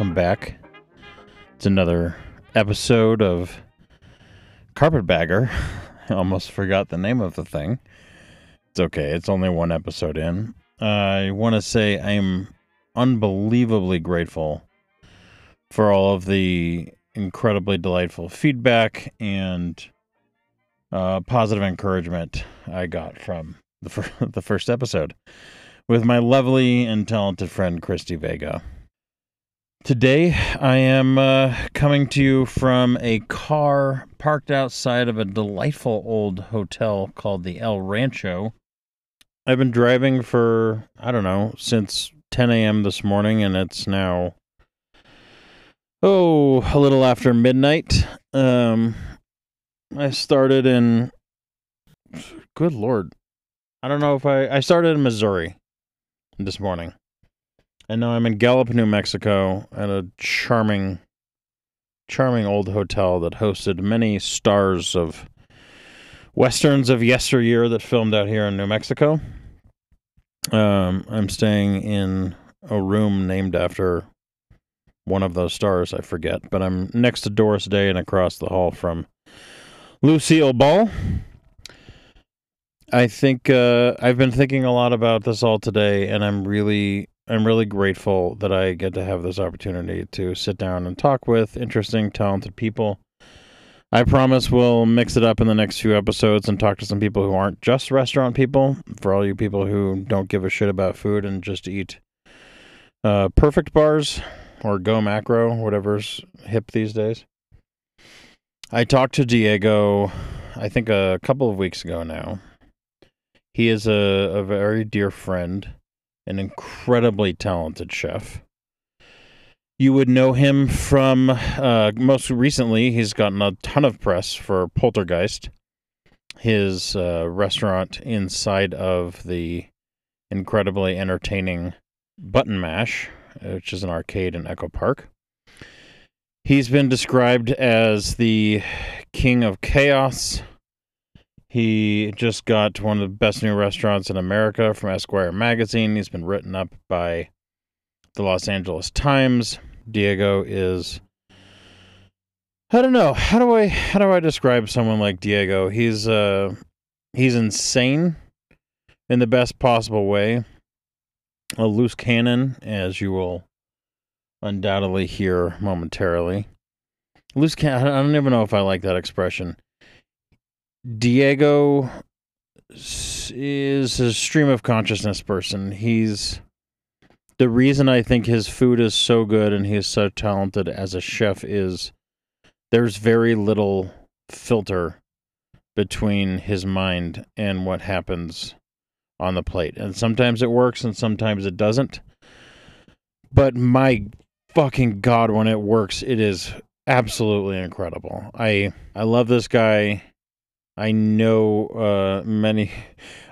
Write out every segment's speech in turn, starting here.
Welcome back. It's another episode of Carpetbagger. I almost forgot the name of the thing. It's okay, it's only one episode in. I want to say I am unbelievably grateful for all of the incredibly delightful feedback and uh, positive encouragement I got from the, fir- the first episode with my lovely and talented friend Christy Vega. Today, I am uh, coming to you from a car parked outside of a delightful old hotel called the El Rancho. I've been driving for, I don't know, since 10 a.m. this morning, and it's now, oh, a little after midnight. Um, I started in, good lord, I don't know if I, I started in Missouri this morning. And now I'm in Gallup, New Mexico, at a charming, charming old hotel that hosted many stars of westerns of yesteryear that filmed out here in New Mexico. Um, I'm staying in a room named after one of those stars. I forget, but I'm next to Doris Day and across the hall from Lucille Ball. I think uh, I've been thinking a lot about this all today, and I'm really, I'm really grateful that I get to have this opportunity to sit down and talk with interesting, talented people. I promise we'll mix it up in the next few episodes and talk to some people who aren't just restaurant people. For all you people who don't give a shit about food and just eat uh, perfect bars or go macro, whatever's hip these days. I talked to Diego, I think a couple of weeks ago now. He is a, a very dear friend, an incredibly talented chef. You would know him from uh, most recently, he's gotten a ton of press for Poltergeist, his uh, restaurant inside of the incredibly entertaining Button Mash, which is an arcade in Echo Park. He's been described as the king of chaos. He just got one of the best new restaurants in America from Esquire magazine. He's been written up by the Los Angeles Times. Diego is I don't know. How do I how do I describe someone like Diego? He's uh he's insane in the best possible way. A loose cannon, as you will undoubtedly hear momentarily. Loose cannon. I don't even know if I like that expression. Diego is a stream of consciousness person. He's the reason I think his food is so good and he's so talented as a chef is there's very little filter between his mind and what happens on the plate. And sometimes it works and sometimes it doesn't. But my fucking god when it works, it is absolutely incredible. I I love this guy. I know uh, many,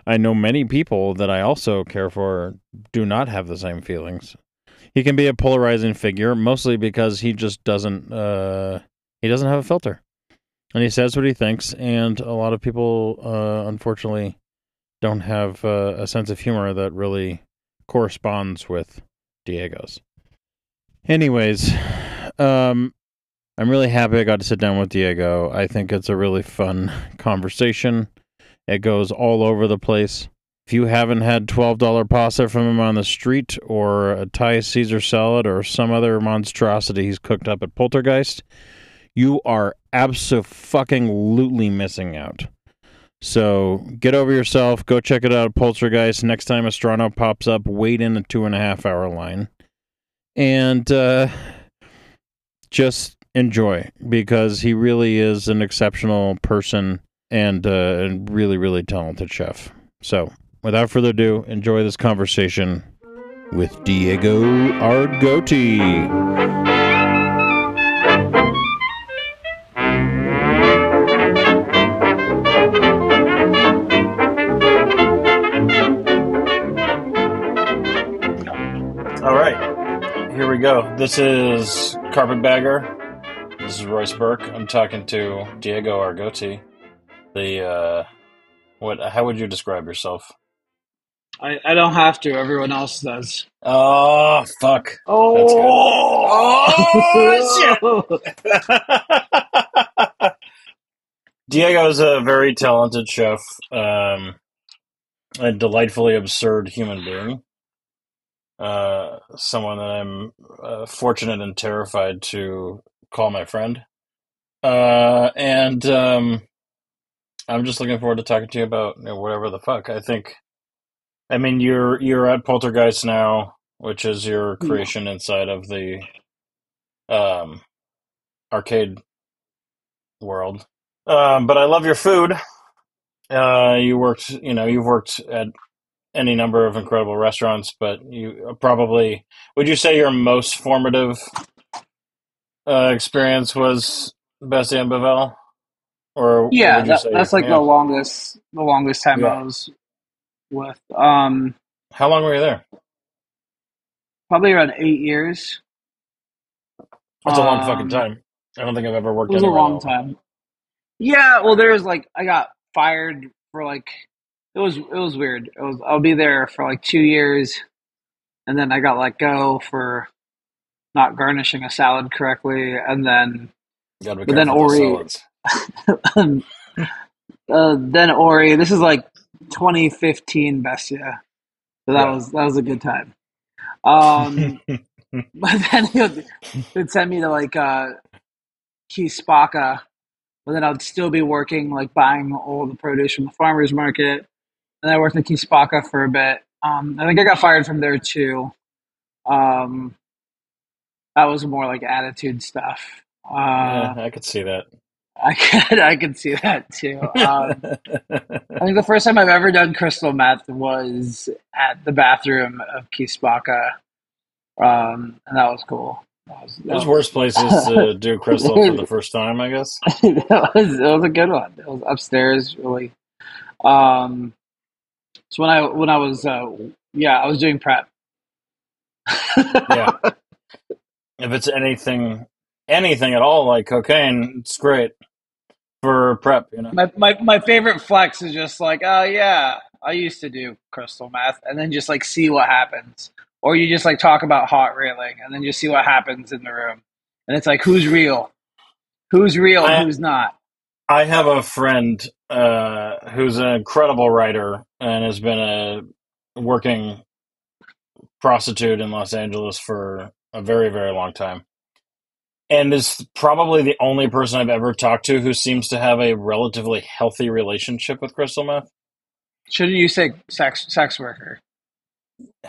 I know many people that I also care for do not have the same feelings. He can be a polarizing figure, mostly because he just doesn't, uh, he doesn't have a filter, and he says what he thinks. And a lot of people, uh, unfortunately, don't have uh, a sense of humor that really corresponds with Diego's. Anyways, um, I'm really happy I got to sit down with Diego. I think it's a really fun conversation. It goes all over the place. If you haven't had $12 pasta from him on the street or a Thai Caesar salad or some other monstrosity he's cooked up at Poltergeist, you are absolutely missing out. So get over yourself. Go check it out at Poltergeist. Next time Estrano pops up, wait in a two and a half hour line. And uh, just enjoy because he really is an exceptional person and uh, a really, really talented chef. So, without further ado, enjoy this conversation with Diego Argoti. All right, here we go. This is Carpetbagger. This is Royce Burke. I'm talking to Diego Argoti. The uh, what? How would you describe yourself? I, I don't have to. Everyone else does. Oh fuck! Oh, Diego is a very talented chef, um, a delightfully absurd human being. Uh, someone that I'm uh, fortunate and terrified to call my friend. Uh, and um, I'm just looking forward to talking to you about you know, whatever the fuck. I think. I mean, you're you're at Poltergeist now, which is your creation inside of the um, arcade world. Um, but I love your food. Uh, you worked, you know, you've worked at any number of incredible restaurants, but you probably would you say your most formative uh, experience was Bestia Bavel, or yeah, that, that's like yeah. the longest the longest time Yeah. I was with. Um, How long were you there? probably around eight years. That's a long Um, fucking time. I don't think I've ever worked It was a long time. Yeah, well, there was like I got fired for like it was it was weird. It was I'll be there for like two years, and then I got let go for not garnishing a salad correctly, and then But then Ori- uh, then Ori. This is like 2015 Bestia, so that Yeah. was that was a good time. Um, but then he would, he'd send me to like uh, Kispaka, but then I'd still be working like buying all the produce from the farmers market. And I worked in Kispaka for a bit. Um, I think I got fired from there too. Um, that was more like attitude stuff. Uh, yeah, I could see that. I could I could see that too. Um, I think the first time I've ever done crystal meth was at the bathroom of Kispaka, um, and that was cool. That was, that There's was, worse places to do crystal for the first time, I guess. that was it was a good one. It was upstairs, really. Um, so when I when I was uh, yeah, I was doing prep. Yeah. If it's anything, anything at all like cocaine, it's great for prep. You know. my, my my favorite flex is just like, oh yeah, I used to do crystal meth, and then just like see what happens, or you just like talk about hot railing, and then just see what happens in the room, and it's like who's real, who's real, I- who's not. I have a friend uh, who's an incredible writer and has been a working prostitute in Los Angeles for a very, very long time. And is probably the only person I've ever talked to who seems to have a relatively healthy relationship with crystal meth. Shouldn't you say sex sex worker?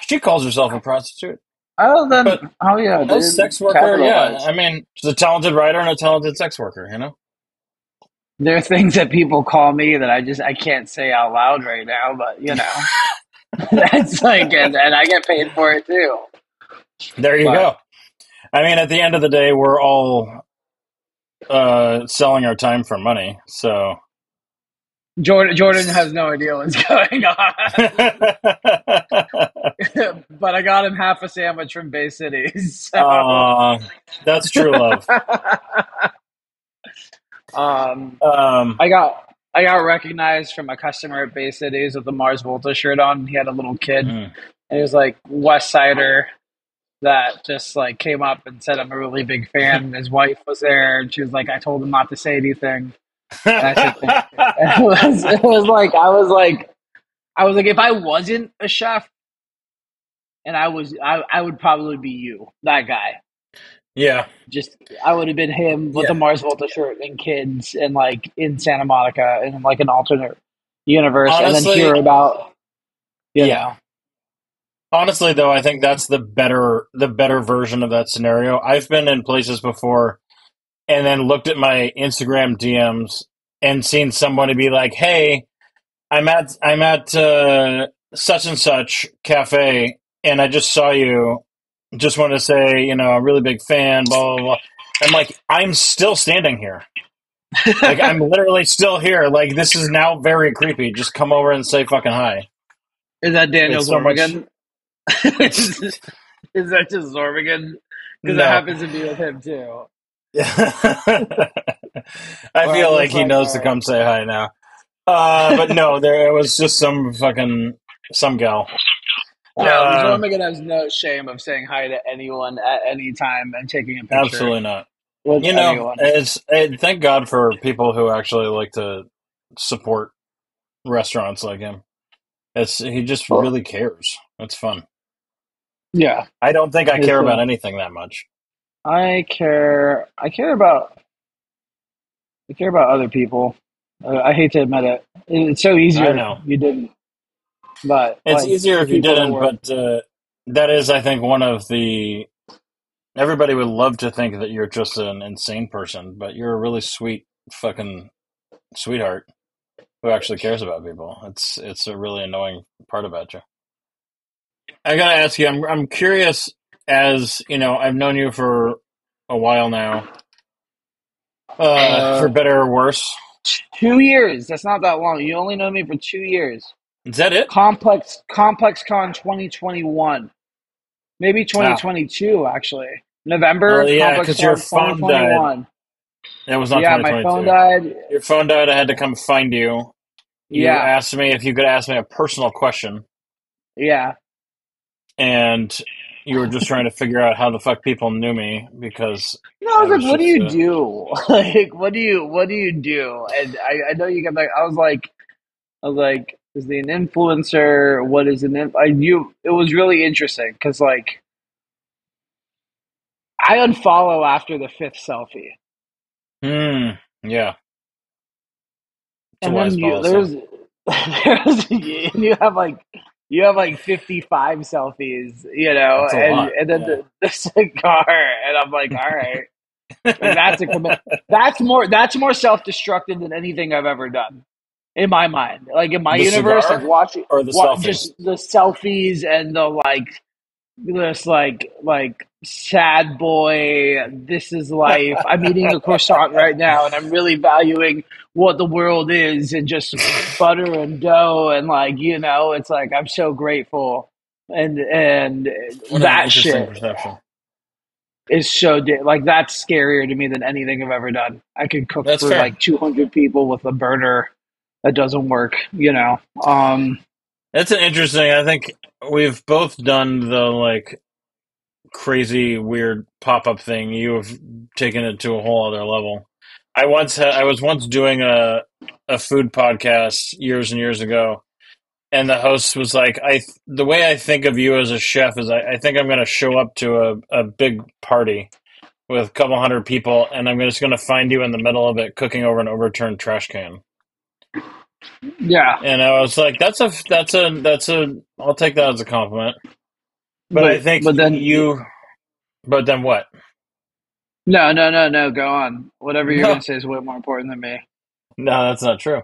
She calls herself a prostitute. Oh then, But- oh yeah, A sex worker, yeah. I mean, she's a talented writer and a talented sex worker, you know? There are things that people call me that I just I can't say out loud right now, but you know, that's like, and, and I get paid for it too. There you But- go. I mean, at the end of the day, we're all uh, selling our time for money. So, Jordan Jordan has no idea what's going on. but I got him half a sandwich from Bay City. So. Aw, that's true love. um, Um, I got I got recognized from a customer at Bay Cities with the Mars Volta shirt on. He had a little kid, mm. and he was like West Sider that just like came up and said I'm a really big fan. His wife was there, and she was like, I told him not to say anything. And I said. And it was it was like I was like I was like if I wasn't a chef and I was I, I would probably be you, that guy. yeah, Just I would have been him with Yeah. the Mars Volta shirt and kids and like in Santa Monica in like an alternate universe and then hear about you Yeah. know. Honestly, though, I think that's the better the better version of that scenario. I've been in places before, and then looked at my Instagram DMs and seen somebody be like, "Hey, I'm at I'm at uh, such and such cafe, and I just saw you. Just want to say, you know, a really big fan." Blah blah blah. I'm like, I'm still standing here. Like I'm literally still here. Like this is now very creepy. Just come over and say fucking hi. Is that Daniel so much- Zormigan? Is, that just Zormigan? Because No. it happens to be with him too. I Well, feel like he like knows to come say hi now. Uh, but no, there it was just some fucking some gal. No, Uh, has no shame of saying hi to anyone at any time and taking a picture absolutely not. You know, anyone. it's eh, thank God for people who actually like to support restaurants like him. It's he just really cares. It's fun. Yeah, I don't think I care uh, about anything that much. I care. I care about. I care about other people. Uh, I hate to admit it. It- It's so easier. I know. you didn't, but It's like, easier if you didn't, but uh, that is, I think, one of the. Everybody would love to think that you're just an insane person, but you're a really sweet fucking sweetheart who actually cares about people. It's it's a really annoying part about you. I gotta ask you. I'm I'm curious. As you know, I've known you for a while now, uh, Uh, for better or worse. two years. That's not that long. You only know me for two years. Is that it? Complex Complex Con 2021, maybe 2022 actually. November. Oh, yeah, Complex 'cause your phone died. That was not Yeah, my phone died. Your phone died. I had to come find you. You Yeah, asked me if you could ask me a personal question, yeah. And you were just trying to figure out how the fuck people knew me because No, I was I like, what do you uh, do? Like, what do you, what do you do? And I, I know you got like, I was like, I was like, is he an influencer? What is an, in-? I you, it was really interesting because like, I unfollow after the fifth selfie. hmm, yeah, it's and then you, policy. there's, there's, and you have like, you have like 55 selfies, you know, and, and then yeah. the, the cigar, and I'm like, all right. That's a commit. That's more. That's more self-destructive than anything I've ever done, in my mind. Like in my The universe, like watching, or the selfies? just the selfies and the like, this like like sad boy. This is life. I'm eating a croissant right now, and I'm really valuing what the world is, and just butter and dough, and like you know, it's like I'm so grateful, and and What that shit perception. is so di- like that's scarier to me than anything I've ever done. I could cook That's for fair. like 200 people with a burner that doesn't work, you know. Um That's an interesting. I think we've both done the like crazy, weird pop up thing. You have taken it to a whole other level. I once had, I was once doing a a food podcast years and years ago, and the host was like, "I the way I think of you as a chef is I, I think I'm going to show up to a, a big party with a couple hundred people, and I'm just going to find you in the middle of it cooking over an overturned trash can." Yeah. And I was like, "That's a that's a that's a I'll take that as a compliment." But, I think but then you. But then what? no, no, no, no, go on. Whatever you're No, going to say is way more important than me. no, that's not true.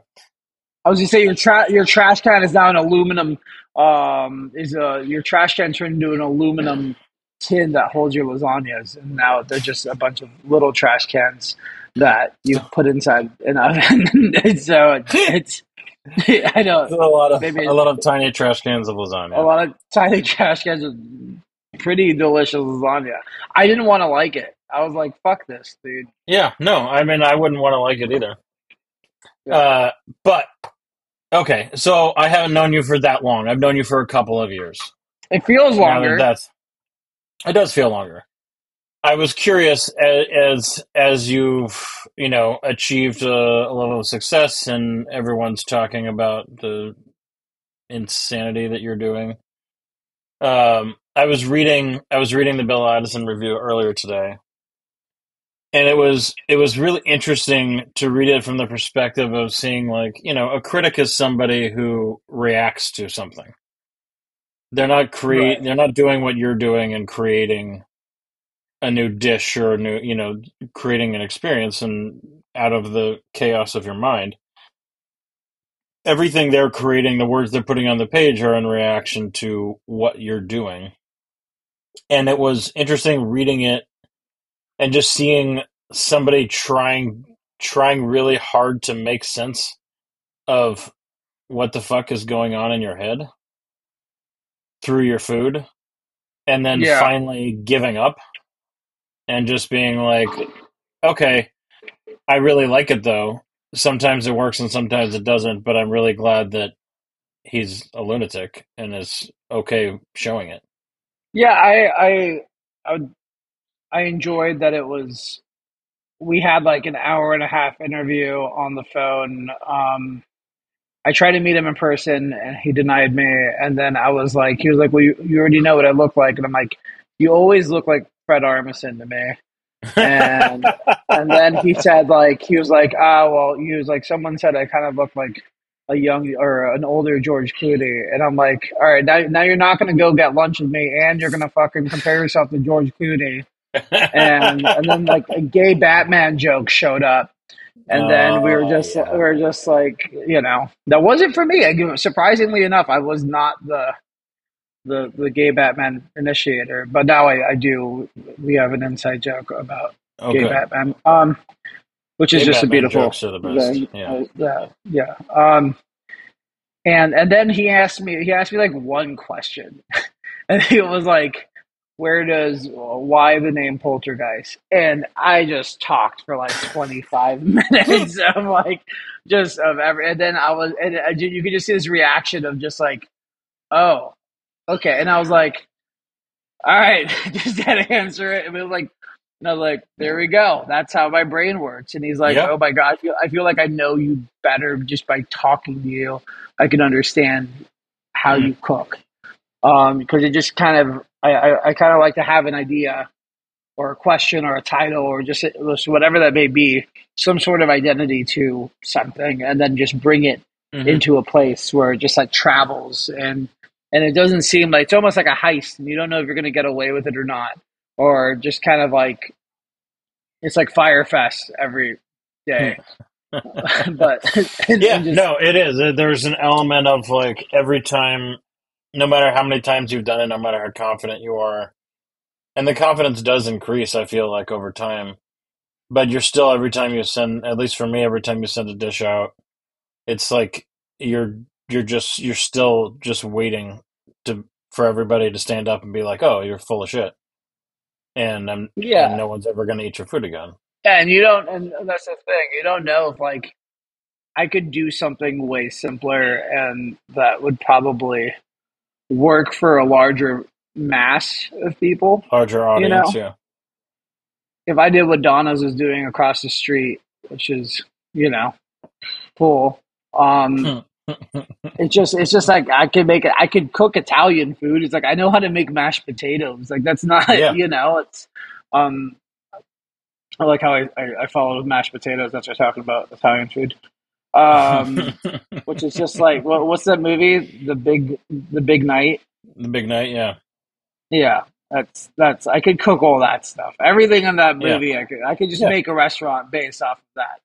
I was to say your trash your trash can is now an aluminum um is a your trash can turned into an aluminum tin that holds your lasagnas and now they're just a bunch of little trash cans that you put inside an oven. And so it's I know a lot of maybe a lot of tiny trash cans of lasagna. a lot of tiny trash cans of pretty delicious lasagna. I didn't want to like it. I was like, "Fuck this, dude." Yeah, no, I mean I wouldn't want to like it either. Yeah. Uh, but okay, so I haven't known you for that long. I've known you for a couple of years. It feels Now longer. that's it does feel longer. I was curious as as, as you've you know achieved a, a level of success, and everyone's talking about the insanity that you're doing. Um, I was reading I was reading the Bill Addison review earlier today, and it was it was really interesting to read it from the perspective of seeing like you know a critic is somebody who reacts to something. They're not create Right. they're not doing what you're doing and creating a new dish or a new you know creating an experience and out of the chaos of your mind everything they're creating the words they're putting on the page are in reaction to what you're doing and it was interesting reading it and just seeing somebody trying trying really hard to make sense of what the fuck is going on in your head through your food and then Yeah. finally giving up and just being like okay i really like it though sometimes it works and sometimes it doesn't but i'm really glad that he's a lunatic and is okay showing it. Yeah, I I I, enjoyed that it was we had like an hour and a half interview on the phone. Um, I tried to meet him in person and he denied me. And then I was like, he was like, well, you, you already know what I look like. And I'm like, you always look like Fred Armisen to me. And, and then he said like, he was like, ah, well, he was like, someone said I kind of look like a young or an older George Clooney. And I'm like, all right, now, now you're not going to go get lunch with me and you're going to fucking compare yourself to George Clooney. and, and then like a gay Batman joke showed up and then we were oh, just yeah. we were just like you know that wasn't for me. I, surprisingly enough, I was not the the the gay Batman initiator, but now I, I do. We have an inside joke about okay. gay Batman, um, which is gay just Batman a beautiful. Jokes are the best. Yeah, yeah, yeah. Um, and and then he asked me. He asked me like one question, and he was like, where does why the name poltergeist and i just talked for like 25 minutes of like just of every and then i was and you could just see this reaction of just like oh okay and i was like all right just gotta answer it and it was like and I was like, there we go. That's how my brain works. And he's like, yep. oh my God, I feel, I feel like I know you better just by talking to you. I can understand how mm. you cook. Um, because it just kind of I, I, I kind of like to have an idea or a question or a title or just, just whatever that may be, some sort of identity to something, and then just bring it mm-hmm. into a place where it just like travels and and it doesn't seem like it's almost like a heist, and you don't know if you're going to get away with it or not, or just kind of like it's like Fyre Fest every day. but yeah, just, no, it is. There's an element of like every time no matter how many times you've done it, no matter how confident you are, and the confidence does increase. I feel like over time, but you're still every time you send, at least for me, every time you send a dish out, it's like you're you're just you're still just waiting to for everybody to stand up and be like, "Oh, you're full of shit," and I'm yeah, and no one's ever going to eat your food again. Yeah, and you don't, and that's the thing. You don't know if like I could do something way simpler, and that would probably work for a larger mass of people. Larger audience, you know? yeah. If I did what Donna's was doing across the street, which is, you know, cool. Um it's just it's just like I could make it I could cook Italian food. It's like I know how to make mashed potatoes. Like that's not yeah. you know, it's um I like how I, I, I follow mashed potatoes. That's what I'm talking about, Italian food um, which is just like what, what's that movie? The big, the big night. The big night, yeah, yeah. That's that's I could cook all that stuff. Everything in that movie, yeah. I could I could just yeah. make a restaurant based off of that.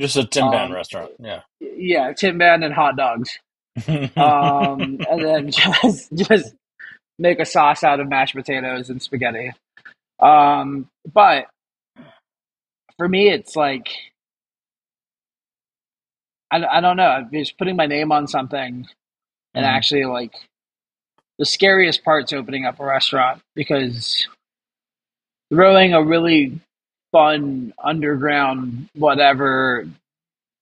Just a timpano um, restaurant, yeah. Yeah, timpano and hot dogs. um, and then just just make a sauce out of mashed potatoes and spaghetti. Um, but for me, it's like I, I don't know. Just putting my name on something and mm. actually like the scariest part's opening up a restaurant because throwing a really fun underground whatever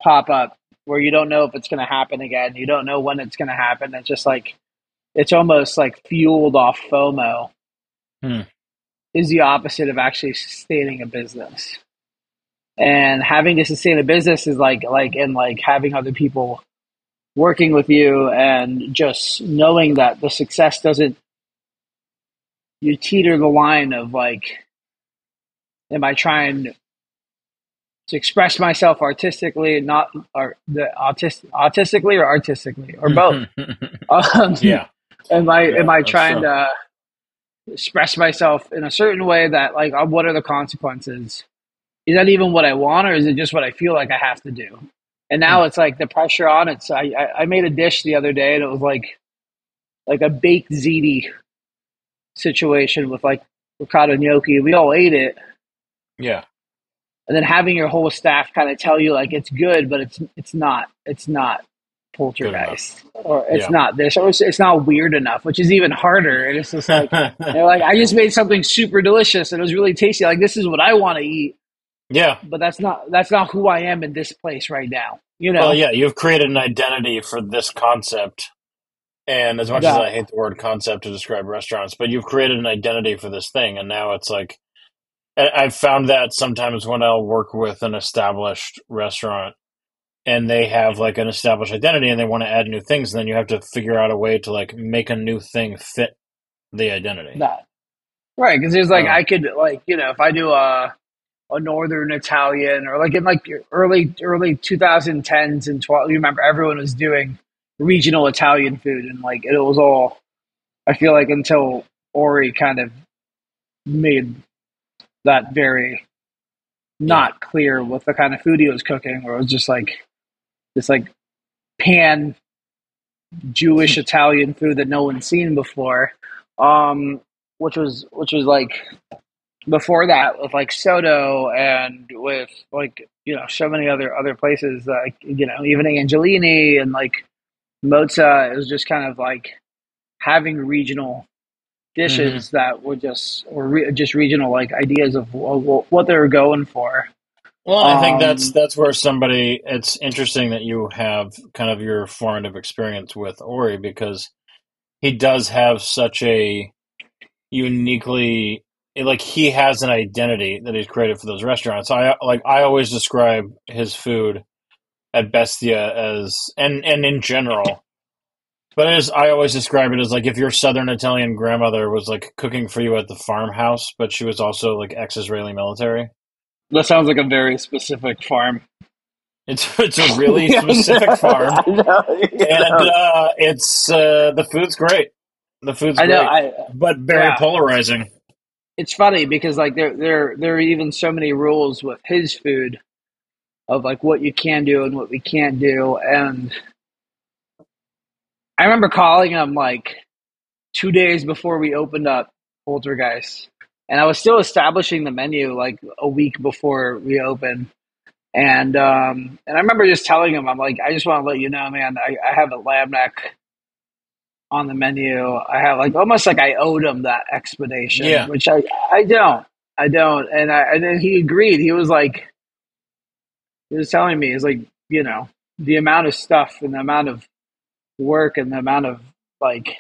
pop up where you don't know if it's going to happen again. You don't know when it's going to happen. It's just like it's almost like fueled off FOMO. Hmm. Is the opposite of actually sustaining a business and having to sustain a business is like like and like having other people working with you and just knowing that the success doesn't you teeter the line of like am i trying to express myself artistically not or the autistic autistically or artistically or both um, yeah am i yeah, am i trying so. to express myself in a certain way that like uh, what are the consequences is that even what I want or is it just what I feel like I have to do? And now hmm. it's like the pressure on it. So I, I, I made a dish the other day and it was like like a baked ziti situation with like ricotta gnocchi. We all ate it. Yeah. And then having your whole staff kind of tell you like it's good, but it's it's not. It's not poltergeist or it's yeah. not this or it's, it's, not weird enough which is even harder and it's just like they're like i just made something super delicious and it was really tasty like this is what i want to eat yeah. But that's not that's not who I am in this place right now. You know. Well, yeah, you've created an identity for this concept And as much Yeah. as I hate the word concept to describe restaurants, but you've created an identity for this thing, and now it's like I've found that sometimes when I'll work with an established restaurant and they have like an established identity and they want to add new things, then you have to figure out a way to like make a new thing fit the identity. that right because there's like Oh. I could like you know if I do a a northern Italian or like in like early early 2010s and 12 you remember everyone was doing regional Italian food and like it was all I feel like until Ori kind of made that very not clear with the kind of food he was cooking where it was just like this like pan Jewish Italian food that no one's seen before um which was which was like before that with like Sotto and with like you know so many other other places like you know even Angelini and like Mozza it was just kind of like having regional dishes that were just or re- just regional like ideas of wh- what they were going for Well, I think Um, that's that's where somebody. It's interesting that you have kind of your formative experience with Ori because he does have such a uniquely like he has an identity that he's created for those restaurants. I like I always describe his food at Bestia as and and in general. But as I always describe it as like if your Southern Italian grandmother was like cooking for you at the farmhouse, but she was also like ex-Israeli military. that sounds like a very specific farm It's it's a really specific farm, know, and uh, it's uh, the food's great. The food's I know great, I but very yeah. polarizing. it's funny because like there there there are even so many rules with his food of like what you can do and what we can't do and I remember calling him like two days before we opened up Poltergeist and I was still establishing the menu like a week before we opened and um and I remember just telling him I'm like I just want to let you know man I, I have a lamb neck on the menu. I have like almost like I owed him that explanation, Yeah. which I I don't. I don't. And I and then he agreed. He was like he was telling me, he's like, you know, the amount of stuff and the amount of work and the amount of like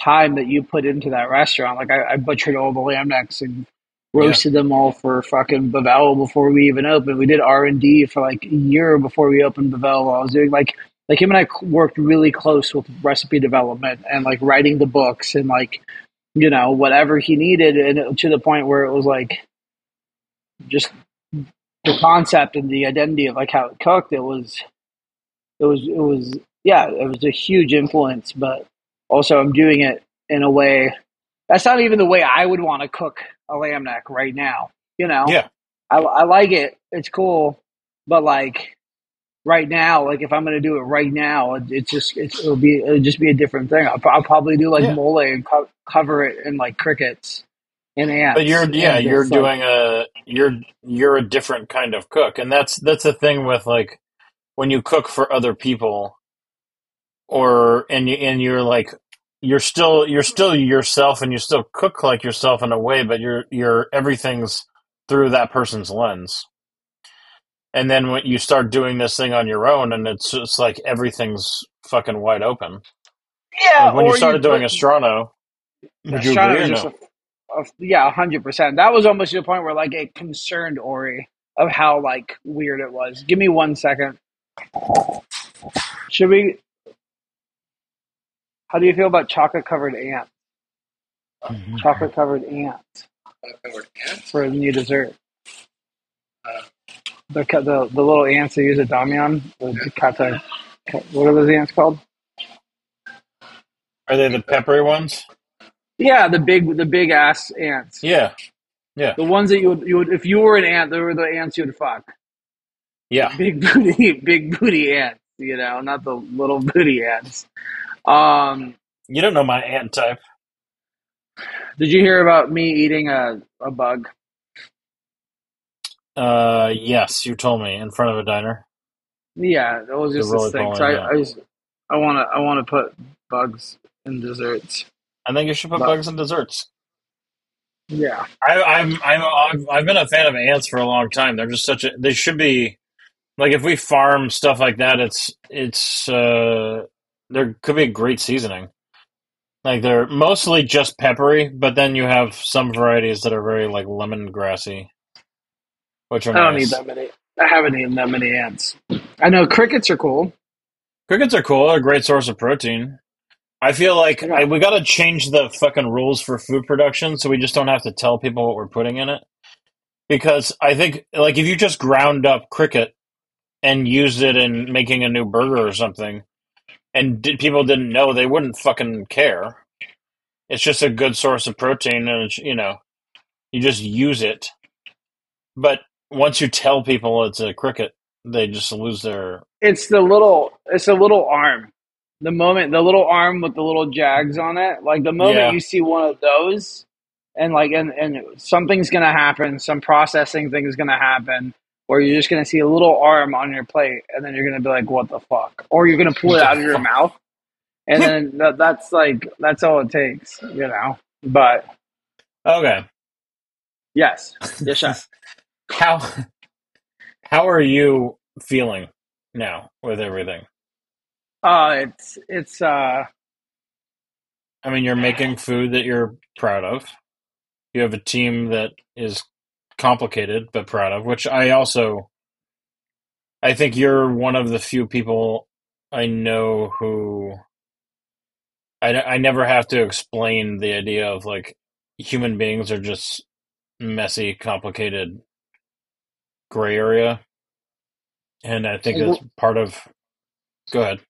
time that you put into that restaurant. Like I, I butchered all the lamb necks and roasted them all for fucking Bavel before we even opened. We did R and D for like a year before we opened Bavel. While I was doing like like him and I worked really close with recipe development and like writing the books and like you know whatever he needed and it- to the point where it was like just the concept and the identity of like how it cooked it was it was it was yeah it was a huge influence but also i'm doing it in a way that's not even the way i would want to cook a lamb neck right now you know Yeah. I, I like it it's cool but like right now like if i'm going to do it right now it, it's just it's, it'll be it'll just be a different thing i'll, I'll probably do like Yeah. mole and co- cover it in like crickets and ants But you're yeah, you're like, doing a you're you're a different kind of cook, and that's that's the thing with like when you cook for other people, or and you and you're like you're still you're still yourself, and you still cook like yourself in a way, but you're you're everything's through that person's lens. And then when you start doing this thing on your own, and it's just like everything's fucking wide open. yeah Like when you started doing would you Strata agree or was just no? a- a- yeah, hundred percent. That was almost to the point where like it concerned Ori of how like weird it was. Give me one second. Should we? How do you feel about chocolate covered ants? Mm-hmm. Chocolate covered ants for a new dessert. Uh. The the the little ants they use at Damian. The kata, ka- what are those ants called? Are they the peppery ones? Yeah, the big the big ass ants. Yeah, yeah. The ones that you would you would if you were an ant, they were the ants you'd fuck. yeah. big booty, big booty ants. You know, not the little booty ants. Um, You don't know my ant type. did you hear about me eating a, a bug? Uh, yes, you told me in front of a diner. Yeah, that was just this thing. So I, I just I want to I want to put bugs in desserts. I think you should put But- bugs in desserts. Yeah, I, I'm, I'm, I've, I've been a fan of ants for a long time. They're just such a. They should be like if we farm stuff like that. It's, it's, uh, there could be a great seasoning. Like they're mostly just peppery, but then you have some varieties that are very like lemongrassy, which are I don't nice. need that many. I haven't eaten that many ants. I know crickets are cool. Crickets are cool. They're a great source of protein. I feel like. I, we got to change the fucking rules for food production so we just don't have to tell people what we're putting in it. Because I think, like, if you just ground up cricket and used it in making a new burger or something, and did, people didn't know, they wouldn't fucking care. It's just a good source of protein, and it's, you know, you just use it. But once you tell people it's a cricket, they just lose their. It's the little. It's a little arm. The moment the little arm with the little jags on it, like the moment Yeah. you see one of those, and like and and something's gonna happen. Some processing thing is gonna happen. Or you're just gonna see a little arm on your plate, and then you're gonna be like, "What the fuck?" Or you're gonna pull it out of your mouth, and then that, that's like that's all it takes, you know. But Okay. yes, yes, chef. How how are you feeling now with everything? Uh, it's it's uh I mean, you're making food that you're proud of. You have a team that is complicated but proud of, which I also I think you're one of the few people I know who I I never have to explain the idea of like human beings are just messy, complicated gray area. And I think that's part of Go ahead.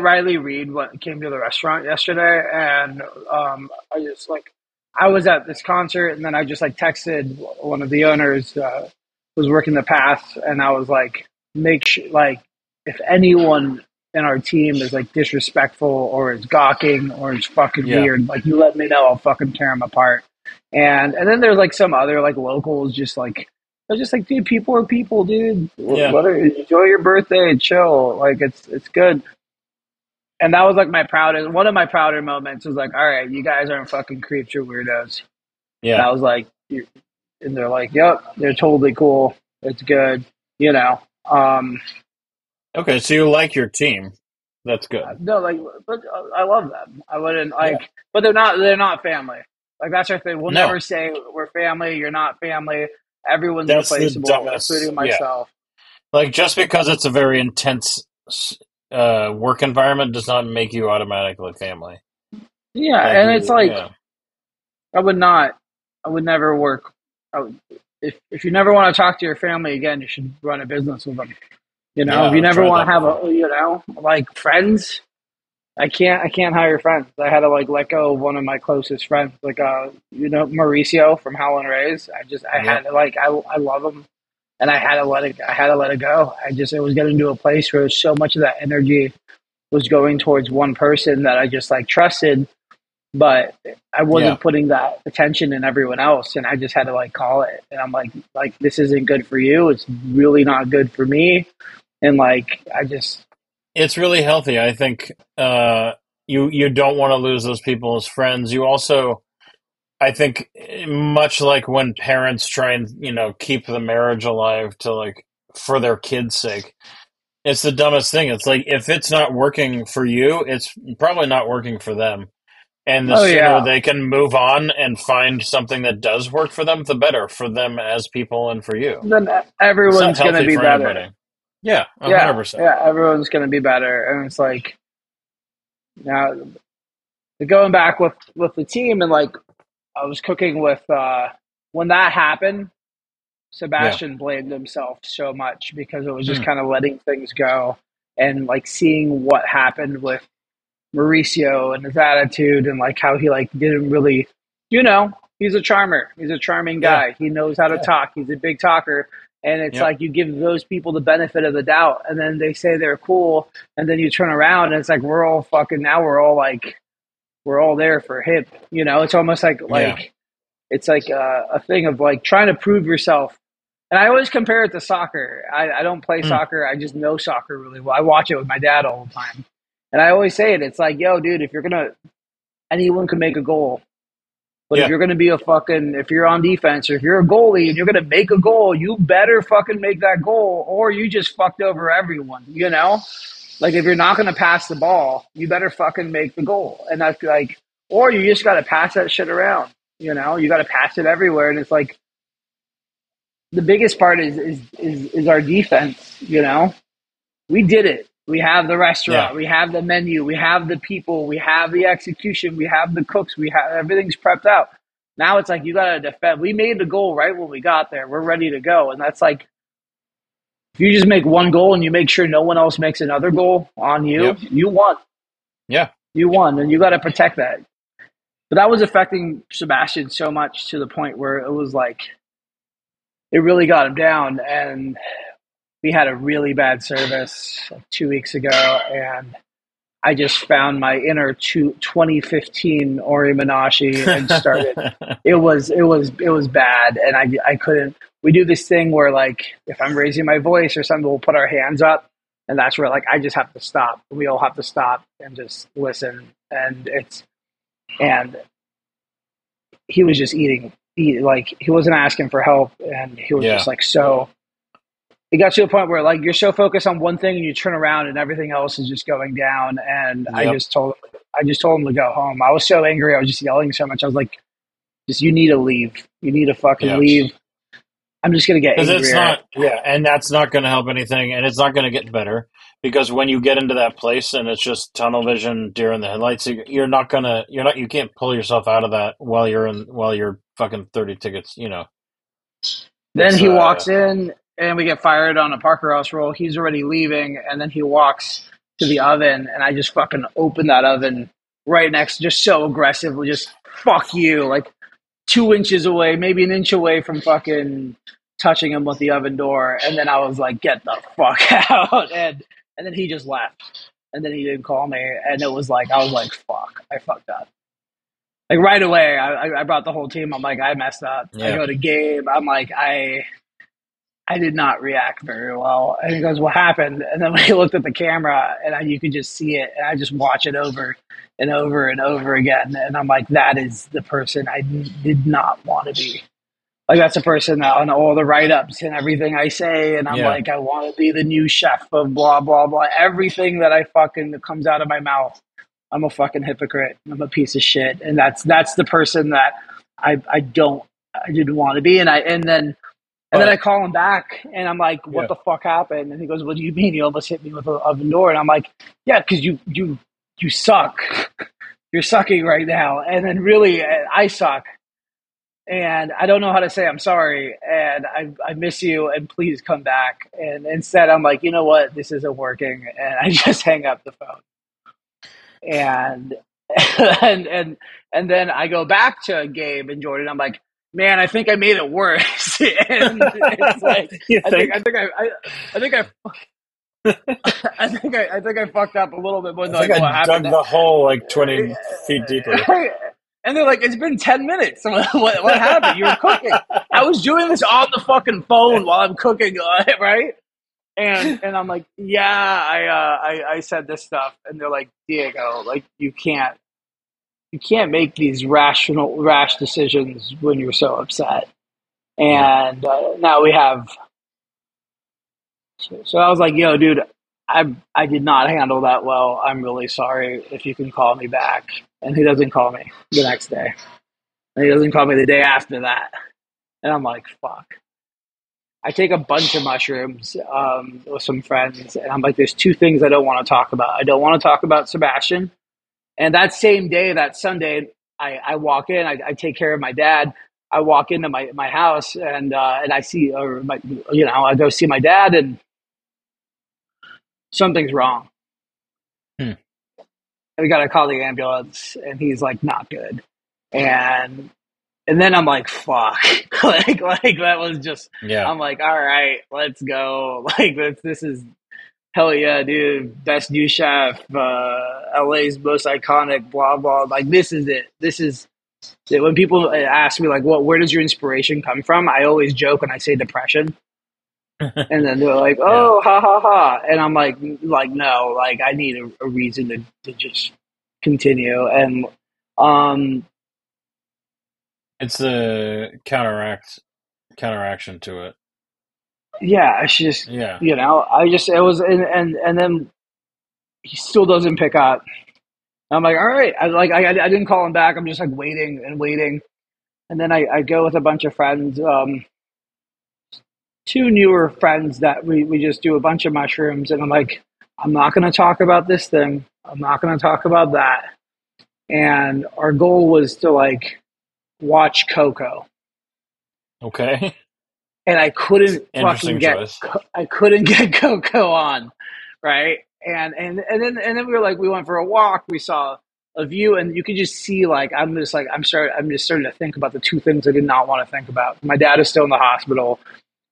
Riley Reid went, came to the restaurant yesterday, and um, I just like I was at this concert, and then I just like texted one of the owners uh, was working the pass and I was like, make sure like if anyone in our team is like disrespectful or is gawking or is fucking Yeah. weird, like you let me know, I'll fucking tear them apart. And and then there's like some other like locals just like I was just like, dude, people are people, dude. Yeah. Enjoy your birthday and chill. Like it's it's good. And that was like my proudest one of my prouder moments was like, all right, you guys aren't fucking creeps, you're weirdos. And Yeah. I was like, you and they're like, yep, they're totally cool. It's good, you know. Um, Okay, so you like your team. That's good. no, like, but uh, I love them. I wouldn't like, but they're not. They're not family. Like that's our thing. We'll No. never say we're family. You're not family. Everyone's That's replaceable, including yeah. myself. Like just because it's a very intense uh, work environment does not make you automatically family. Yeah, Like, and you- it's like yeah. I would not. I would never work. I would, if if you never want to talk to your family again, you should run a business with them. You know, Yeah, if you never want to have before. a, you know, like friends. I can't. I can't hire friends. I had to like let go of one of my closest friends, like uh, you know, Mauricio from Howlin' Ray's. I just, I Yeah. had to like, I, I love him, and I had to let it. I had to let it go. I just, it was getting to a place where so much of that energy was going towards one person that I just like trusted, but I wasn't Yeah. putting that attention in everyone else, and I just had to like call it. And I'm like, like this isn't good for you. It's really not good for me, and like I just, It's really healthy. I think uh, you you don't want to lose those people as friends. You also, I think, eh, much like when parents try and you know keep the marriage alive to like for their kids' sake, it's the dumbest thing. It's like if it's not working for you, it's probably not working for them. And the Oh, sooner yeah. they can move on and find something that does work for them, the better for them as people and for you. then everyone's going to be better. anybody. Yeah, yeah, hundred percent. yeah, everyone's going to be better, and it's like now going back with with the team, and like I was cooking with uh when that happened. Sebastian blamed himself so much because it was just Hmm. kind of letting things go and like seeing what happened with Mauricio and his attitude and like how he like didn't really, you know, he's a charmer. He's a charming Yeah. guy. He knows how to Yeah. talk. He's a big talker. And it's like you give those people the benefit of the doubt, and then they say they're cool, and then you turn around and it's like we're all fucking now we're all like we're all there for hip. You know, it's almost like like it's like a, a thing of like trying to prove yourself. And I always compare it to soccer. I, I don't play Mm. soccer. I just know soccer really well. I watch it with my dad all the time. And I always say it. It's like, yo, dude, if you're gonna, anyone can make a goal. But Yeah. if you're gonna be a fucking, if you're on defense or if you're a goalie and you're gonna make a goal, you better fucking make that goal, or you just fucked over everyone. You know. Like if you're not going to pass the ball, you better fucking make the goal. And that's like, or you just got to pass that shit around. You know, you got to pass it everywhere. And it's like the biggest part is is is, is our defense. You know, we did it. We have the restaurant, Yeah. we have the menu, we have the people, we have the execution, we have the cooks, we have everything's prepped out. Now it's like you got to defend. We made the goal right when we got there. We're ready to go, and that's like you just make one goal and you make sure no one else makes another goal on you, Yep. you won. Yeah. You won, and you got to protect that. But that was affecting Sebastian so much to the point where it was like it really got him down, and we had a really bad service like two weeks ago, and I just found my inner two, 2015 Ori Menashe and started it was it was it was bad and I I couldn't we do this thing where like if I'm raising my voice or something we'll put our hands up and that's where like I just have to stop we all have to stop and just listen and it's and he was just eating eat, like he wasn't asking for help and he was Yeah. just like so it got to a point where like you're so focused on one thing and you turn around and everything else is just going down and I just told I just told him to go home. I was so angry. I was just yelling so much. I was like, just you need to leave. You need to fucking Yeah. leave. I'm just gonna get Because angry. it's not, yeah, and that's not going to help anything, and it's not going to get better. Because when you get into that place and it's just tunnel vision, deer in the headlights, you- you're not gonna, you're not, you can't pull yourself out of that while you're in, while you're fucking thirty tickets, you know. then he uh, walks in and we get fired on a Parker House roll. He's already leaving, and then he walks to the oven, and I just fucking open that oven right next, just so aggressively, just fuck you, like two inches away, maybe an inch away from fucking touching him with the oven door, and then I was like, get the fuck out, and and then he just left, and then he didn't call me, and it was like I was like, fuck, I fucked up. Like right away, I, I- brought the whole team. I'm like, I messed up. I go to Gabe. I'm like, I I did not react very well. And he goes, What happened? And then when he looked at the camera and I, you could just see it, and I just watch it over and over and over again. And I'm like, That is the person I did not want to be. Like, that's the person that on all the write ups and everything I say. And I'm Yeah. like, I want to be the new chef of blah, blah, blah. Everything that I fucking that comes out of my mouth, I'm a fucking hypocrite. I'm a piece of shit. And that's that's the person that I, I don't, I didn't want to be. And I, and then, and then I call him back and I'm like, what Yeah. the fuck happened? And he goes, what do you mean? You almost hit me with an oven door. And I'm like, yeah, because you, you, you suck. You're sucking right now. And then really, uh, I suck. And I don't know how to say I'm sorry. And I, I miss you. And please come back. And instead, I'm like, you know what? This isn't working. And I just hang up the phone. And, and, and, and then I go back to Gabe and Jordan. I'm like, man, I think I made it worse. and it's like, You I think? I think I I, I think I I think I, I think I fucked up a little bit more I than think like what I dug the hole like twenty feet deeper. and they're like, "It's been ten minutes. Like, what, what happened? You were cooking. I was doing this on the fucking phone while I'm cooking, right?" And and I'm like, "Yeah, I uh, I I said this stuff," and they're like, "Diego, like you can't." You can't make these rational, rash decisions when you're so upset. And uh, now we have so, so I was like, "Yo, dude, I I did not handle that well. I'm really sorry. If you can call me back." And he doesn't call me the next day, and he doesn't call me the day after that. And I'm like, "Fuck." I take a bunch of mushrooms um, with some friends, and I'm like, "There's two things I don't want to talk about. I don't want to talk about Sebastian." And that same day, that Sunday, I, I walk in. I, I take care of my dad. I walk into my, my house and uh, and I see, or my, you know, I go see my dad, and something's wrong. Hmm. And we got to call the ambulance, and he's like, not good. And and then I'm like, fuck, like like that was just. Yeah, I'm like, all right, let's go. Like this, this is hell yeah, dude. Best new chef, uh, LA's most iconic, blah blah. Like this is it. This is it. when people ask me like, what, where does your inspiration come from? I always joke and I say depression. and then they're like, "Oh, ha ha ha," and I'm like, "Like no, like I need a, a reason to, to just continue." And um, it's the counteract counteraction to it. Yeah, it's just Yeah, you know, I just it was and and and then he still doesn't pick up. I'm like, all right. I like I, I didn't call him back. I'm just like waiting and waiting, and then I, I go with a bunch of friends. Um, two newer friends that we, we just do a bunch of mushrooms, and I'm like, I'm not going to talk about this thing. I'm not going to talk about that. And our goal was to like watch Coco, Okay. and I couldn't fucking get choice. I couldn't get Coco on, right? And and and then and then we were like we went for a walk. We saw a view, and you could just see like I'm just like I'm starting I'm just starting to think about the two things I did not want to think about. My dad is still in the hospital.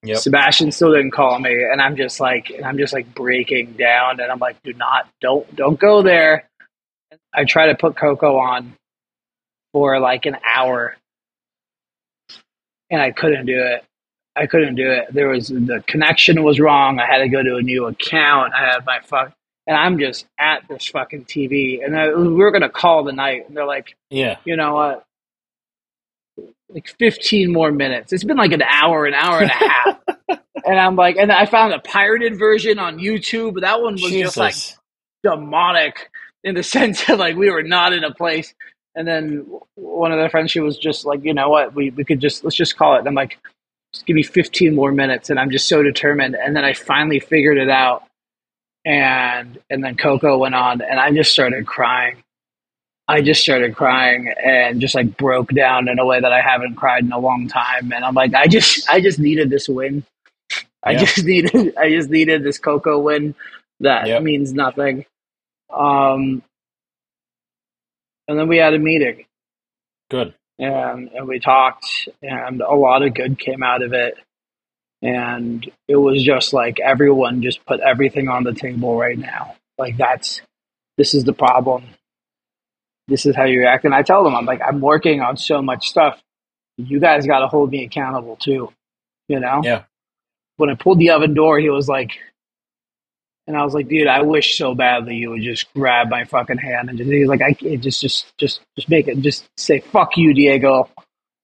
Yep. Sebastian still didn't call me, and I'm just like and I'm just like breaking down, and I'm like, do not don't don't go there. I try to put Coco on for like an hour, and I couldn't do it. I couldn't do it. There was the connection was wrong. I had to go to a new account. I had my fuck, and I'm just at this fucking TV, and I, we were gonna call the night, and they're like, Yeah. you know what? Like 15 more minutes. It's been like an hour, an hour and a half. and I'm like, and I found a pirated version on YouTube, that one was just like demonic in the sense of like we were not in a place. And then one of the friends, she was just like, you know what, we, we could just, let's just call it. And I'm like, just give me 15 more minutes. And I'm just so determined. And then I finally figured it out. And, and then Coco went on and I just started crying. I just started crying and just like broke down in a way that I haven't cried in a long time. And I'm like, I just, I just needed this win. I Yeah. just needed, I just needed this Coco win that Yep. means nothing. Um, and then we had a meeting Good. And, and we talked and a lot of good came out of it. And it was just like everyone just put everything on the table right now. Like that's, this is the problem. This is how you react. And I tell them, I'm like, I'm working on so much stuff. You guys got to hold me accountable too. You know? Yeah. When I pulled the oven door, he was like, and I was like, dude, I wish so badly you would just grab my fucking hand and just, he's like, I can't just, just, just, just make it, just say, fuck you, Diego.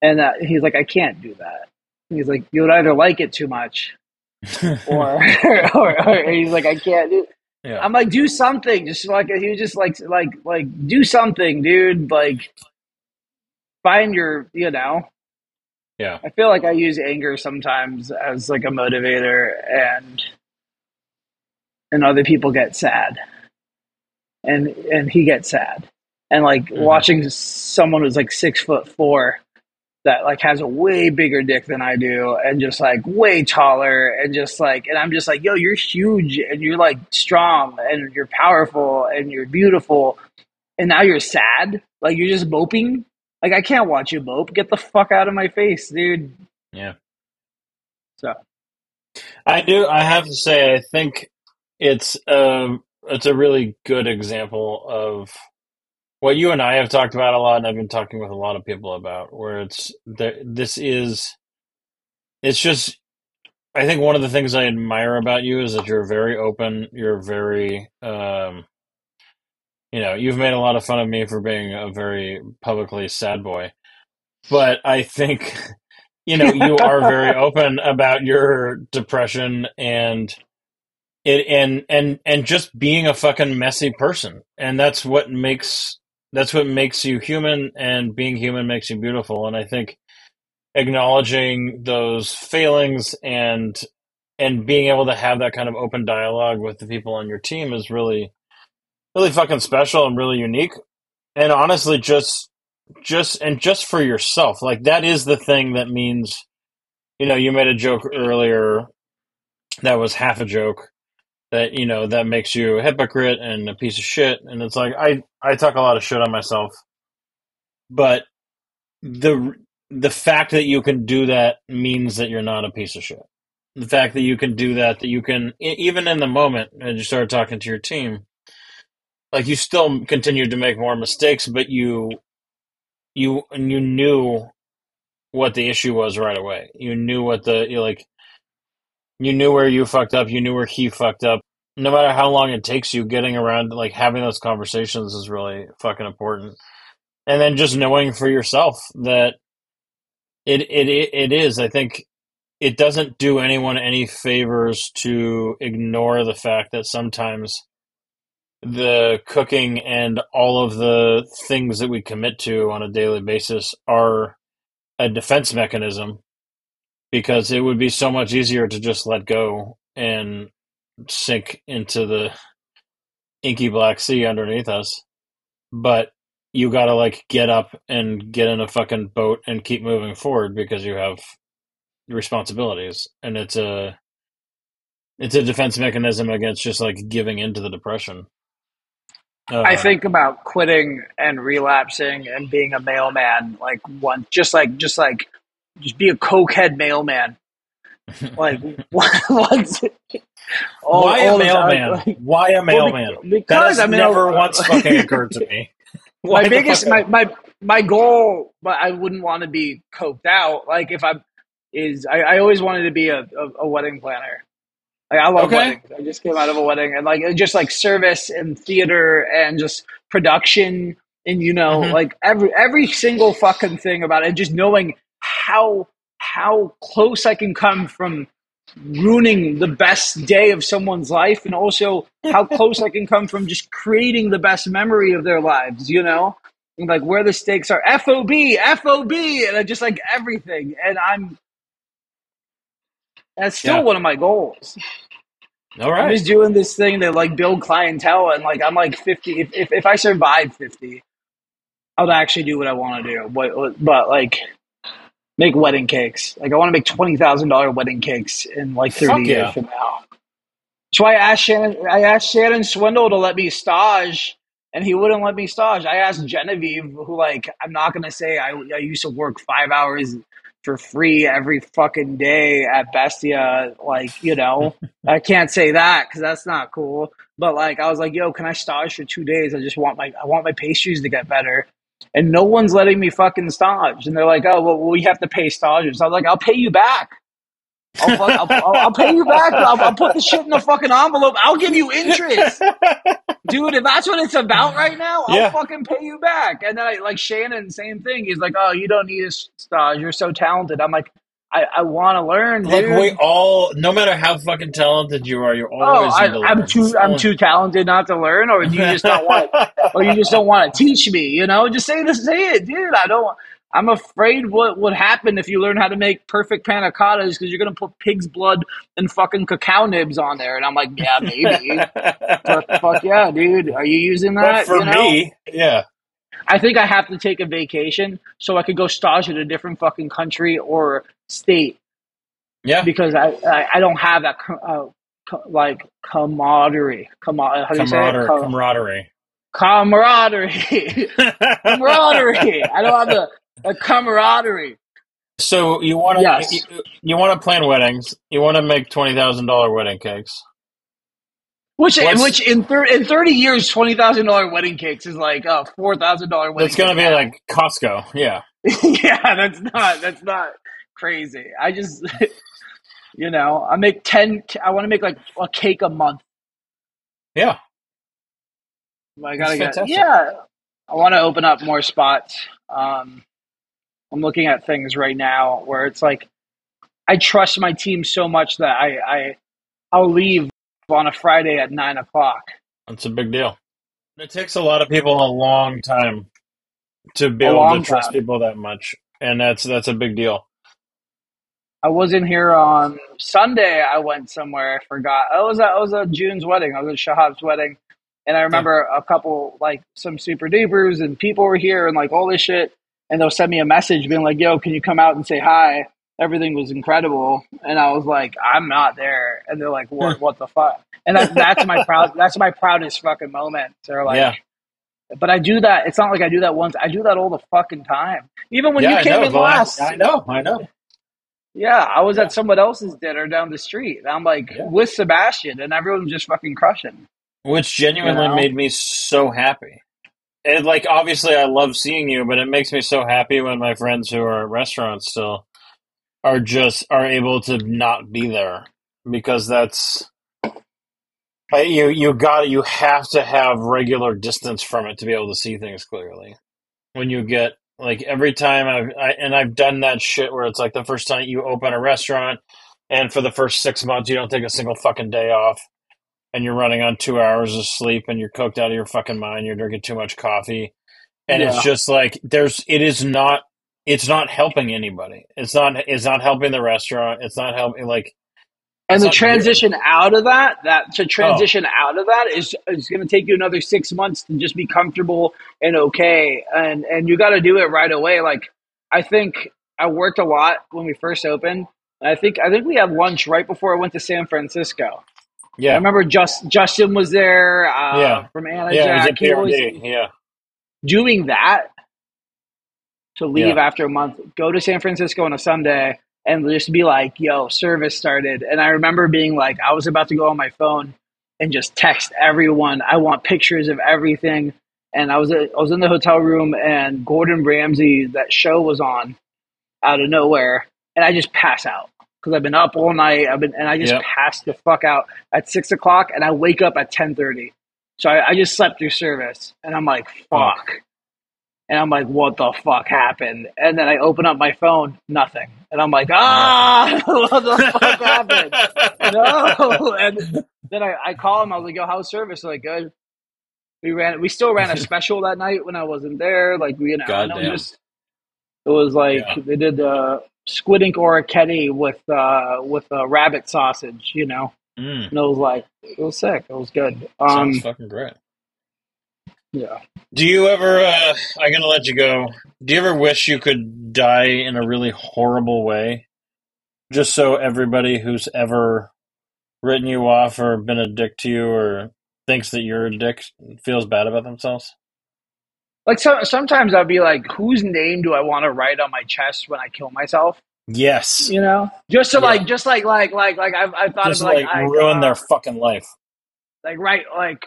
And uh, he's like, I can't do that. He's like, you would either like it too much or, or, or he's like, I can't do. yeah. I'm like, do something. Just like he was just like, like, like, do something, dude. Like, find your, you know. Yeah. I feel like I use anger sometimes as like a motivator, and and other people get sad, and and he gets sad, and like Mhm. watching someone who's like six foot four that like has a way bigger dick than I do and just like way taller and just like and I'm just like yo you're huge and you're like strong and you're powerful and you're beautiful. And now you're sad? Like you're just moping? Like I can't watch you mope. Get the fuck out of my face dude. Yeah. so. I do. I have to say, I think it's um it's a really good example of what you and I have talked about a lot, and I've been talking with a lot of people about. Where it's there, this is, it's just. I think one of the things I admire about you is that you're very open. You're very, um, you know, you've made a lot of fun of me for being a very publicly sad boy, but I think, you know, you are very open about your depression and it and and and just being a fucking messy person. And that's what makes that's what makes you human and being human makes you beautiful. And i think acknowledging those failings and and being able to have that kind of open dialogue with the people on your team is really really fucking special and really unique. And honestly just just and just for yourself. Like that is the thing that means you know you made a joke earlier that was half a joke that you know that makes you a hypocrite and a piece of shit. And it's like i i talk a lot of shit on myself. But the the fact that you can do that means that you're not a piece of shit. The fact that you can do that that you can even in the moment and you start talking to your team like you still continued to make more mistakes but you you and you knew what the issue was right away. You knew what the you like you knew where you fucked up. You knew where he fucked up. No matter how long it takes you getting around like having those conversations is really fucking important. And then just knowing for yourself that it it it, is. I think it doesn't do anyone any favors to ignore the fact that sometimes the cooking and all of the things that we commit to on a daily basis are a defense mechanism because it would be so much easier to just let go and sink into the inky black sea underneath us. But you gotta like get up and get in a fucking boat and keep moving forward because you have responsibilities. And it's a it's a defense mechanism against just like giving into the depression. Uh, I think about quitting and relapsing and being a mailman, like one, just like, just like, just be a cokehead mailman. Like, once, all- why a all the time, mailman? like- why a mailman? be- because I mean, never I- once fucking occurred to me. Why my biggest my, my my goal but i wouldn't want to be coked out like if I'm is i, I always wanted to be a, a, a wedding planner like i love Okay. weddings i just came out of a wedding and like just like service and theater and just production and you know Mhm. like every every single fucking thing about it just knowing how how close i can come from ruining the best day of someone's life and also how close I can come from just creating the best memory of their lives, you know? And like where the stakes are FOB, FOB, and I just like everything. And I'm that's still Yeah. one of my goals. All I'm just doing this thing to like build clientele and like I'm like 50 if if, if I survive 50 I'll actually do what I want to do. But but like make wedding cakes. Like I want to make $20,000 wedding cakes in like 30 Fuck years yeah. from now. That's why I asked Shannon I asked Shannon Swindle to let me stage and he wouldn't let me stage. I asked Genevieve who like I'm not going to say I I used to work 5 hours for free every fucking day at Bestia like, you know. I can't say that cuz that's not cool. But like I was like, "Yo, can I stage for 2 days? I just want my I want my pastries to get better." And no one's letting me fucking stage. And they're like, "Oh, well, we have to pay stages." I was like, "I'll pay you back." I'll, fuck, I'll, I'll, I'll pay you back. I'll, I'll put the shit in the fucking envelope. I'll give you interest, dude. If that's what it's about right now, I'll Yeah. fucking pay you back. And then I like Shannon, same thing. He's like, "Oh, you don't need a stage. You're so talented." I'm like, "I, I want to learn, Like dude." we all, no matter how fucking talented you are, you're oh, always. I, I'm learning. too, I'm too talented not to learn, or do you just don't want, or you just don't want to teach me? You know, just say this, say it, dude. I don't. I'm afraid what would happen if you learn how to make perfect panna cottas because you're gonna put pig's blood and fucking cacao nibs on there, and I'm like, yeah, maybe. Fuck, fuck yeah, dude. Are you using but that? for you know? me, yeah, I think I have to take a vacation so I could go stage in a different fucking country or state yeah, because I I, I don't have that uh, co- like camaraderie. Com- how do you say camaraderie, Com- camaraderie. camaraderie. camaraderie. I don't have the, the camaraderie. So you want to Yes. you, you want to plan weddings. You want to make twenty thousand dollar wedding cakes. Which, What's- which in, thir- in thirty years, twenty thousand dollar wedding cakes is like uh, four thousand dollar wedding. It's gonna be now. like Costco. Yeah, yeah, that's not that's not crazy. I just you know I make ten. I want to make like a cake a month. yeah. I gotta That's get fantastic. yeah. I want to open up more spots. Um, I'm looking at things right now where it's like I trust my team so much that I I I'll leave on a Friday at nine o'clock. That's a big deal. It takes a lot of people a long time to be A able to trust time. people that much, and that's that's a big deal. I wasn't here on Sunday. I went somewhere. I forgot. I was at, I was at June's wedding. I was at Shahab's wedding, and I remember a couple like some super dupers and people were here and like all this shit. And they'll send me a message being like, "Yo, can you come out and say hi?" Everything was incredible, and I was like, "I'm not there." And they're like, "What? what the fuck?" And that, that's my proud. That's my proudest fucking moment. They're like, yeah, but I do that. It's not like I do that once. I do that all the fucking time. Even when yeah, you came know. in last, I know, I know. yeah, I was Yeah. at someone else's dinner down the street. And I'm like with Sebastian, and everyone's just fucking crushing. Which genuinely You know? made me so happy. And like, obviously, I love seeing you, but it makes me so happy when my friends who are at restaurants still are just are able to not be there because that's you you got you have to have regular distance from it to be able to see things clearly. When you get like every time I've I, and I've done that shit where it's like the first time you open a restaurant and for the first six months you don't take a single fucking day off and you're running on two hours of sleep and you're cooked out of your fucking mind. You're drinking too much coffee, and Yeah. it's just like there's. It is not. It's not helping anybody. It's not. It's not helping the restaurant. It's not helping. Like And the transition out of that, that to transition out of that is is going to take you another six months to just be comfortable and okay, and and you got to do it right away. Like I think I worked a lot when we first opened. I think I think we had lunch right before I went to San Francisco. Yeah, I remember just Justin was there uh, Yeah. from Anna yeah. Was Jack. He PRD. Yeah, doing that to leave Yeah. after a month, go to San Francisco on a Sunday and just be like, yo, service started. And I remember being like, I was about to go on my phone and just text everyone. I want pictures of everything. And I was I was in the hotel room and Gordon Ramsay, that show was on out of nowhere. And I just pass out because I've been up all night. I've been and I just Yep. passed the fuck out at six o'clock and I wake up at ten thirty. So I, I just slept through service and I'm like, fuck. And I'm like, what the fuck happened? And then I open up my phone, nothing. And I'm like, ah, what the fuck happened? No. And then I, I call him. I was like, yo, how's service? They're like, good. We ran, we still ran a special that night when I wasn't there. Like, we, you know, and it was just, it was like, Yeah. they did the squid ink orecchiette with, uh, with uh, rabbit sausage, you know? Mm, And it was like, it was sick. It was good. Um, sounds fucking great. Yeah. Do you ever? Uh, I'm gonna let you go. Do you ever wish you could die in a really horrible way, just so everybody who's ever written you off or been a dick to you or thinks that you're a dick feels bad about themselves? Like, so, sometimes I'll be like, whose name do I want to write on my chest when I kill myself? Yes. you know just to Yeah. like just like like like like i've, I've thought Just of like, like I, ruin uh, their fucking life. like right like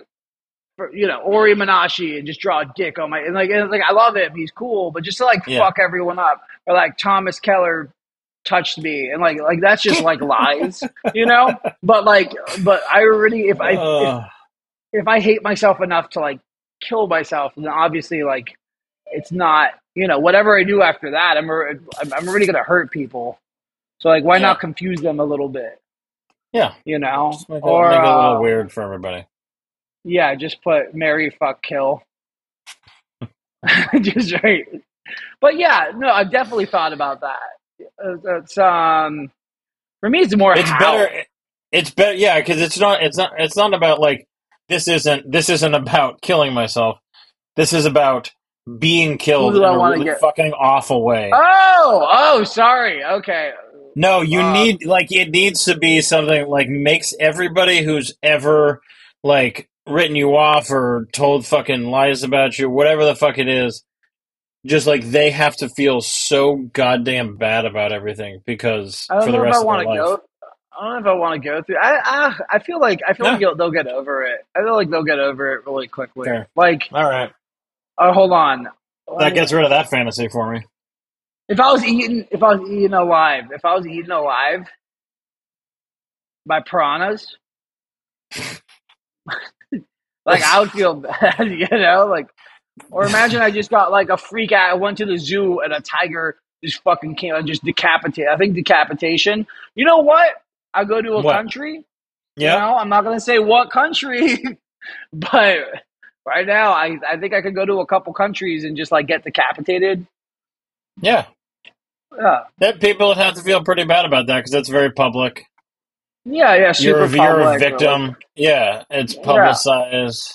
you know ori Menashe and just draw a dick on my and like and like i love him he's cool but just to like Yeah. fuck everyone up or like thomas keller touched me and like like that's just like lies you know but like but i already if i if, if i hate myself enough to like kill myself then obviously like it's not you know whatever i do after that i'm i'm, already gonna hurt people so like why Yeah. not confuse them a little bit yeah. you know, Just make it, or make it a uh, little weird for everybody. Yeah, just put Mary fuck kill, just right. But yeah, no, I've definitely thought about that. Uh, It's um, for me, it's more It's how. better. It's better. Yeah, because it's not. It's not. It's not about like this. Isn't this isn't about killing myself. This is about being killed in a really get? fucking awful way. Oh, oh, sorry. Okay. No, you Uh, need like it needs to be something like makes everybody who's ever like written you off or told fucking lies about you, whatever the fuck it is, just like they have to feel so goddamn bad about everything because for the rest of their life. go. I don't know if I want to go through. I I, I feel like I feel like they'll, get over it. I feel like they'll get over it really quickly. Fair. Like, All right, oh, uh, hold on. that gets rid of that fantasy for me. If I was eaten, if I was eaten alive, if I was eaten alive by piranhas, like I would feel bad, you know, like. Or imagine I just got like a freak out. I went to the zoo and a tiger just fucking came and just decapitated. I think decapitation. You know what? I go to a What? country. Yeah, You know, I'm not gonna say what country, but right now I I think I could go to a couple countries and just like get decapitated. yeah. Yeah, That people would have to feel pretty bad about that because that's very public. Yeah, yeah. You're a, you're a victim. Yeah, it's Yeah. publicized.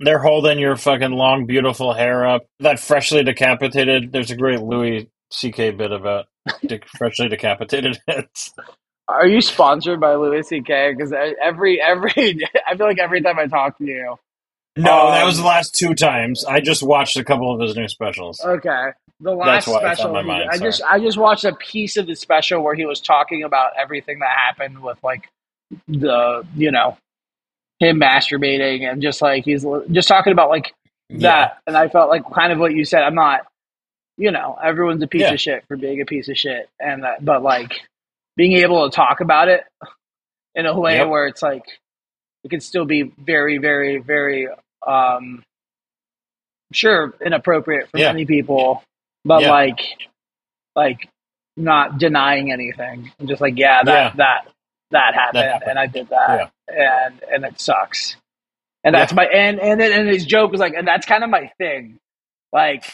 They're holding your fucking long, beautiful hair up. That freshly decapitated. There's a great Louis C.K. bit about de- freshly decapitated heads. Are you sponsored by Louis C.K.? Because every every I feel like every time I talk to you, No, Um, that was the last two times. I just watched a couple of his new specials. okay, the last That's why it's on special, he- mind, I just I just watched a piece of the special where he was talking about everything that happened with like the you know him masturbating and just like he's just talking about like that, and I felt like kind of what you said. I'm not, you know, everyone's a piece Yeah. of shit for being a piece of shit, and that, but like being able to talk about it in a way Yep. where it's like it can still be very, very, very, um, sure inappropriate for Yeah. many people, but Yeah. like, like not denying anything, I'm just like yeah, that Yeah. that that happened, That happened. and I did that, and and it sucks. And that's my and and and his joke was like, and that's kind of my thing, like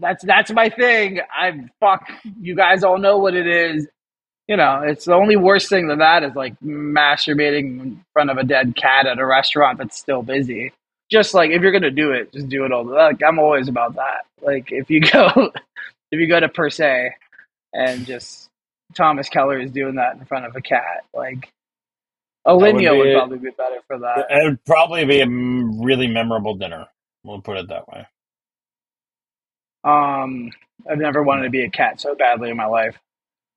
that's that's my thing. I fuck you guys all know what it is. You know, it's the only worst thing than that is like masturbating in front of a dead cat at a restaurant that's still busy. Just like if you're gonna do it, just do it all. Like I'm always about that. Like if you go, if you go to per se, and just Thomas Keller is doing that in front of a cat, like Alinea be would, probably be better for that. It would probably be a really memorable dinner. We'll put it that way. Um, I've never wanted to be a cat so badly in my life.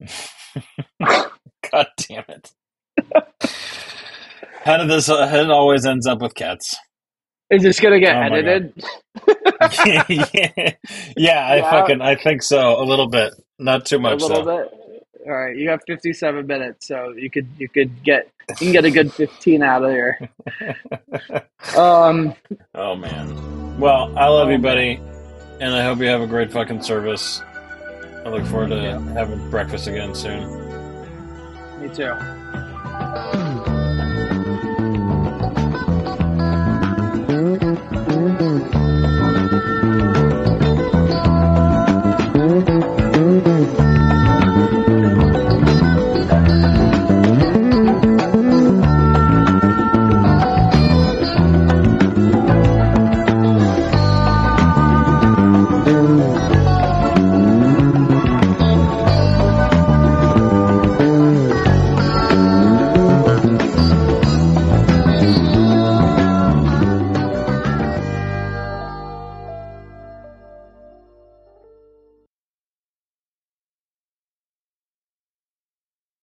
God damn it! how did this? How it always ends up with cats? Is this gonna get Oh edited? yeah, yeah, I fucking I think so. A little bit, not too much. a little though. bit. All right, you have 57 minutes, so you could you could get you can get a good 15 out of here. Um, Oh man. Well, I love Oh, you, buddy, and I hope you have a great fucking service. I look forward to Yeah. having breakfast again soon. me too.